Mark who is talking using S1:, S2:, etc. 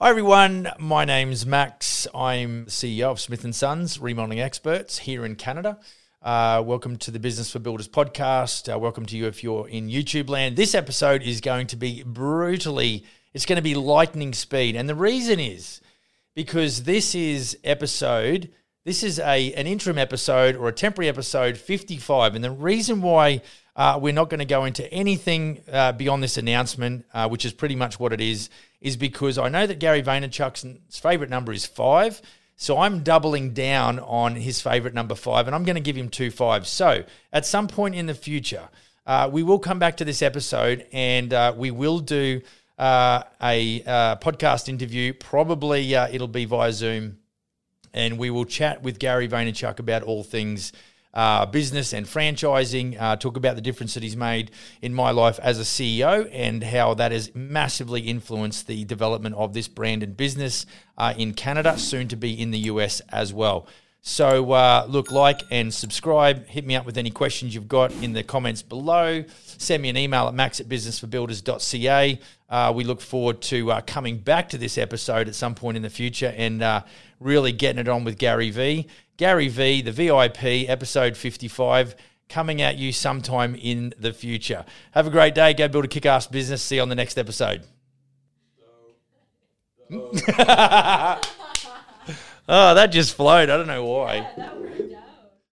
S1: Hi everyone, my name's Max. I'm CEO of Smith and Sons Remodeling Experts here in Canada. Uh, welcome to the Business for Builders podcast. Uh, welcome to you if you're in YouTube land. This episode is going to be brutally, it's going to be lightning speed, and the reason is because this is episode. This is a an interim episode or a temporary episode 55, and the reason why uh, we're not going to go into anything uh, beyond this announcement, uh, which is pretty much what it is, is because I know that Gary Vaynerchuk's favorite number is five. So I'm doubling down on his favorite number five, and I'm going to give him two fives. So at some point in the future, uh, we will come back to this episode and uh, we will do uh, a podcast interview. Probably it'll be via Zoom, and we will chat with Gary Vaynerchuk about all things uh, business and franchising, uh, talk about the difference that he's made in my life as a CEO and how that has massively influenced the development of this brand and business uh, in Canada, soon to be in the US as well. So, uh, look, like and subscribe. Hit me up with any questions you've got in the comments below. Send me an email at max at businessforbuilders.ca. Uh, we look forward to uh, coming back to this episode at some point in the future and uh, really getting it on with Gary V. Gary V, the VIP, episode 55, coming at you sometime in the future. Have a great day. Go build a kick ass business. See you on the next episode. oh, that just flowed. I don't know why.